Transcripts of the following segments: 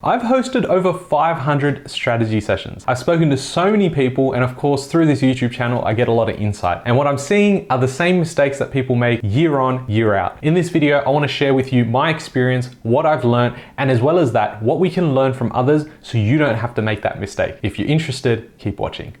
I've hosted over 500 strategy sessions. I've spoken to so many people, and of course, through this YouTube channel, I get a lot of insight. And what I'm seeing are the same mistakes that people make year on, year out. In this video, I want to share with you my experience, what I've learned, and as well as that, what we can learn from others so you don't have to make that mistake. If you're interested, keep watching.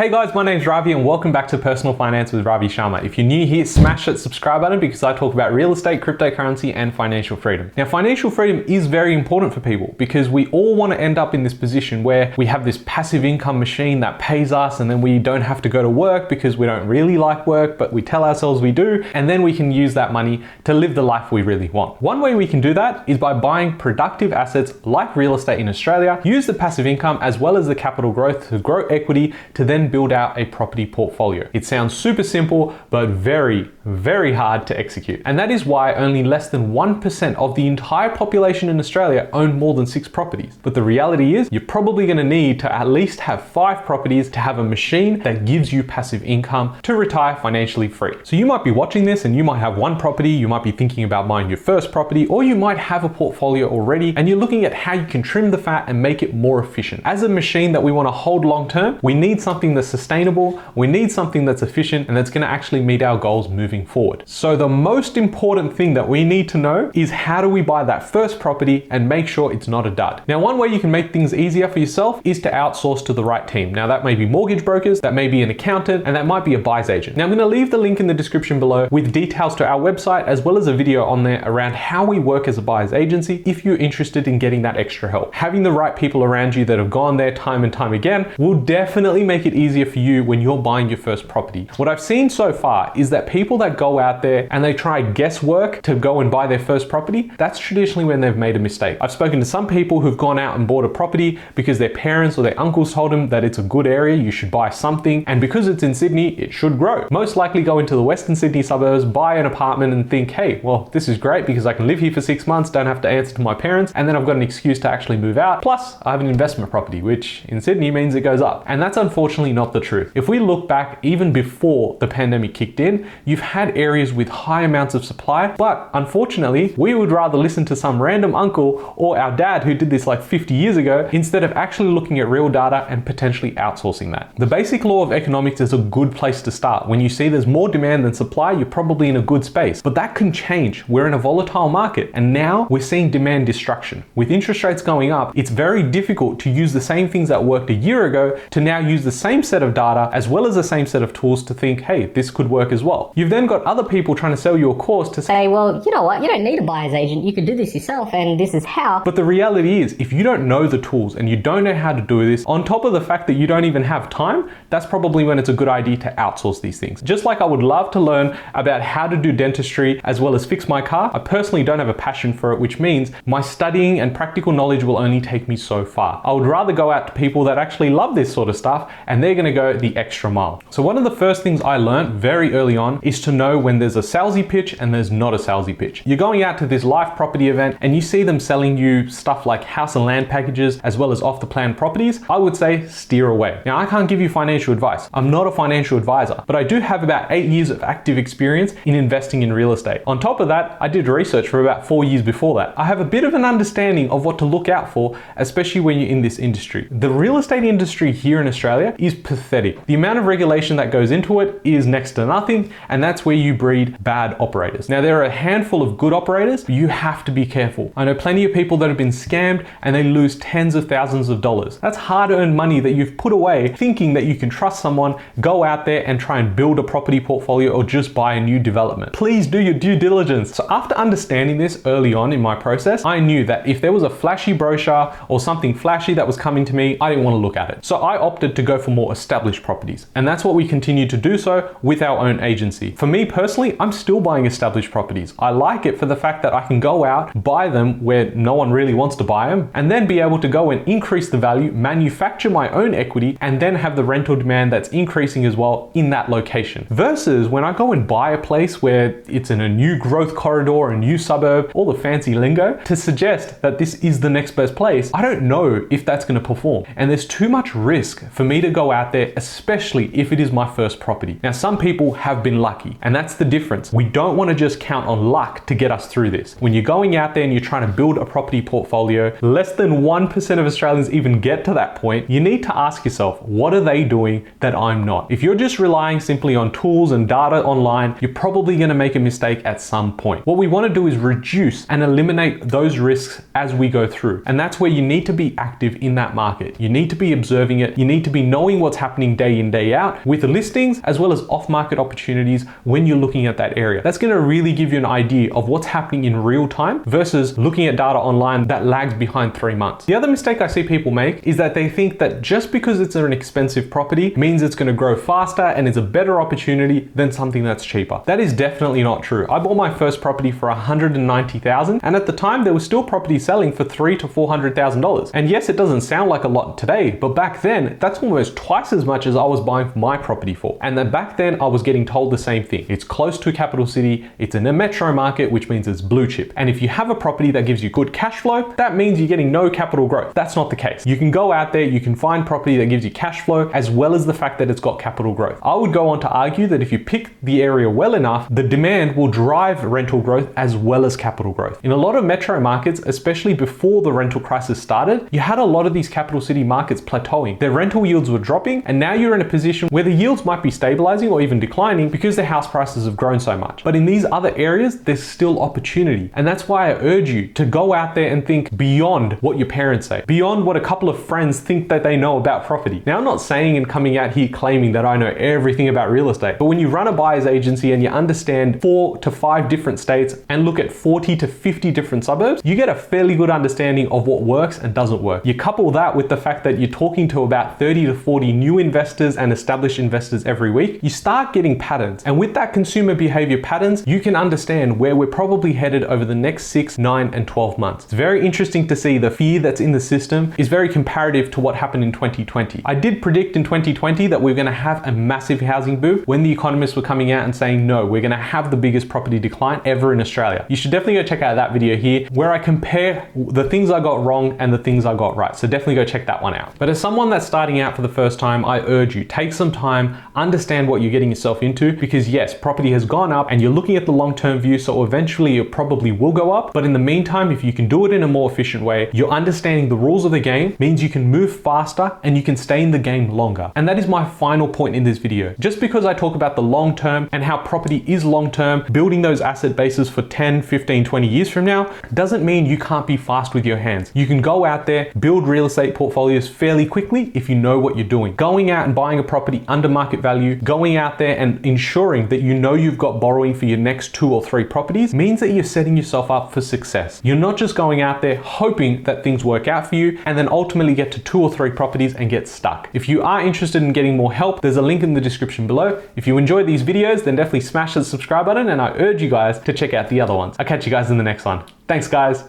Hey guys, my name is Ravi and welcome back to Personal Finance with Ravi Sharma. If you're new here, smash that subscribe button because I talk about real estate, cryptocurrency, and financial freedom. Now, financial freedom is very important for people because we all want to end up in this position where we have this passive income machine that pays us and then we don't have to go to work because we don't really like work, but we tell ourselves we do, and then we can use that money to live the life we really want. One way we can do that is by buying productive assets like real estate in Australia, use the passive income as well as the capital growth to grow equity to then build out a property portfolio. It sounds super simple, but very, very hard to execute. And that is why only less than 1% of the entire population in Australia own more than six properties. But the reality is, you're probably gonna need to at least have five properties to have a machine that gives you passive income to retire financially free. So you might be watching this and you might have one property, you might be thinking about buying your first property, or you might have a portfolio already and you're looking at how you can trim the fat and make it more efficient. As a machine that we wanna hold long term, we need something that's sustainable, we need something that's efficient, and that's gonna actually meet our goals moving forward. So, the most important thing that we need to know is how do we buy that first property and make sure it's not a dud. Now, one way you can make things easier for yourself is to outsource to the right team. Now, that may be mortgage brokers, that may be an accountant, and that might be a buyer's agent. Now, I'm gonna leave the link in the description below with details to our website as well as a video on there around how we work as a buyer's agency if you're interested in getting that extra help. Having the right people around you that have gone there time and time again will definitely make it easier for you when you're buying your first property. What I've seen so far is that people that go out there and they try guesswork to go and buy their first property, that's traditionally when they've made a mistake. I've spoken to some people who've gone out and bought a property because their parents or their uncles told them that it's a good area, you should buy something, and because it's in Sydney, it should grow. Most likely go into the Western Sydney suburbs, buy an apartment, and think, hey, well, this is great because I can live here for six months, don't have to answer to my parents, and then I've got an excuse to actually move out. Plus, I have an investment property, which in Sydney means it goes up. And that's unfortunately not the truth. If we look back even before the pandemic kicked in, you've had areas with high amounts of supply, but unfortunately, we would rather listen to some random uncle or our dad who did this like 50 years ago instead of actually looking at real data and potentially outsourcing that. The basic law of economics is a good place to start. When you see there's more demand than supply, you're probably in a good space. But that can change. We're in a volatile market, and now we're seeing demand destruction. With interest rates going up, it's very difficult to use the same things that worked a year ago to now use the same set of data as well as the same set of tools to think, hey, this could work as well. You've then got other people trying to sell you a course to say, say, well, you know what, you don't need a buyer's agent, you can do this yourself, and this is how. but the reality is, if you don't know the tools and you don't know how to do this, on top of the fact that you don't even have time, that's probably when it's a good idea to outsource these things. Just like I would love to learn about how to do dentistry as well as fix my car, I personally don't have a passion for it, which means my studying and practical knowledge will only take me so far. I would rather go out to people that actually love this sort of stuff and they're gonna go the extra mile. So, one of the first things I learned very early on is to know when there's a salesy pitch and there's not a salesy pitch. You're going out to this live property event and you see them selling you stuff like house and land packages as well as off the plan properties. I would say steer away. Now, I can't give you financial advice. I'm not a financial advisor, but I do have about eight years of active experience in investing in real estate. On top of that, I did research for about four years before that. I have a bit of an understanding of what to look out for, especially when you're in this industry. The real estate industry here in Australia is pathetic. The amount of regulation that goes into it is next to nothing, and that's where you breed bad operators. Now, there are a handful of good operators, but you have to be careful. I know plenty of people that have been scammed and they lose tens of thousands of dollars. That's hard earned money that you've put away thinking that you can trust someone, go out there and try and build a property portfolio or just buy a new development. Please do your due diligence. So, after understanding this early on in my process, I knew that if there was a flashy brochure or something flashy that was coming to me, I didn't want to look at it. So, I opted to go for more established properties. And that's what we continue to do so with our own agency. For me personally, I'm still buying established properties. I like it for the fact that I can go out, buy them where no one really wants to buy them, and then be able to go and increase the value, manufacture my own equity, and then have the rental demand that's increasing as well in that location. Versus when I go and buy a place where it's in a new growth corridor, a new suburb, all the fancy lingo, to suggest that this is the next best place, I don't know if that's going to perform. And there's too much risk for me to go out out there, especially if it is my first property. Now, some people have been lucky, and that's the difference. We don't want to just count on luck to get us through this. When you're going out there and you're trying to build a property portfolio, less than 1% of Australians even get to that point. You need to ask yourself, what are they doing that I'm not? If you're just relying simply on tools and data online, you're probably going to make a mistake at some point. What we want to do is reduce and eliminate those risks as we go through. And that's where you need to be active in that market. You need to be observing it. You need to be knowing what's happening day in, day out with the listings as well as off market opportunities when you're looking at that area. That's going to really give you an idea of what's happening in real time versus looking at data online that lags behind three months. The other mistake I see people make is that they think that just because it's an expensive property means it's going to grow faster and it's a better opportunity than something that's cheaper. That is definitely not true. I bought my first property for 190,000 and at the time there was still properties selling for three to four hundred thousand dollars. And yes, it doesn't sound like a lot today, but back then that's almost twice as much as I was buying my property for. And then back then I was getting told the same thing. It's close to a capital city, it's in a metro market, which means it's blue chip. And if you have a property that gives you good cash flow, that means you're getting no capital growth. That's not the case. You can go out there, you can find property that gives you cash flow as well as the fact that it's got capital growth. I would go on to argue that if you pick the area well enough, the demand will drive rental growth as well as capital growth. In a lot of metro markets, especially before the rental crisis started, you had a lot of these capital city markets plateauing. Their rental yields were dropping, and now you're in a position where the yields might be stabilizing or even declining because the house prices have grown so much. But in these other areas, there's still opportunity. And that's why I urge you to go out there and think beyond what your parents say, beyond what a couple of friends think that they know about property. Now, I'm not saying and coming out here claiming that I know everything about real estate, but when you run a buyer's agency and you understand four to five different states and look at 40 to 50 different suburbs, you get a fairly good understanding of what works and doesn't work. You couple that with the fact that you're talking to about 30 to 40 new investors and established investors every week, you start getting patterns. And with that consumer behavior patterns, you can understand where we're probably headed over the next six, nine, and 12 months. It's very interesting to see the fear that's in the system is very comparative to what happened in 2020. I did predict in 2020 that we are going to have a massive housing boom when the economists were coming out and saying, no, we're going to have the biggest property decline ever in Australia. You should definitely go check out that video here where I compare the things I got wrong and the things I got right. So definitely go check that one out. But as someone that's starting out for the first time, I urge you, take some time, understand what you're getting yourself into because yes, property has gone up and you're looking at the long-term view. So eventually it probably will go up. But in the meantime, if you can do it in a more efficient way, you're understanding the rules of the game means you can move faster and you can stay in the game longer. And that is my final point in this video. Just because I talk about the long term and how property is long term, building those asset bases for 10, 15, 20 years from now, doesn't mean you can't be fast with your hands. You can go out there, build real estate portfolios fairly quickly if you know what you're doing. Going out and buying a property under market value, going out there and ensuring that you know you've got borrowing for your next two or three properties means that you're setting yourself up for success. You're not just going out there hoping that things work out for you and then ultimately get to two or three properties and get stuck. If you are interested in getting more help, there's a link in the description below. If you enjoy these videos, then definitely smash the subscribe button and I urge you guys to check out the other ones. I'll catch you guys in the next one. Thanks guys.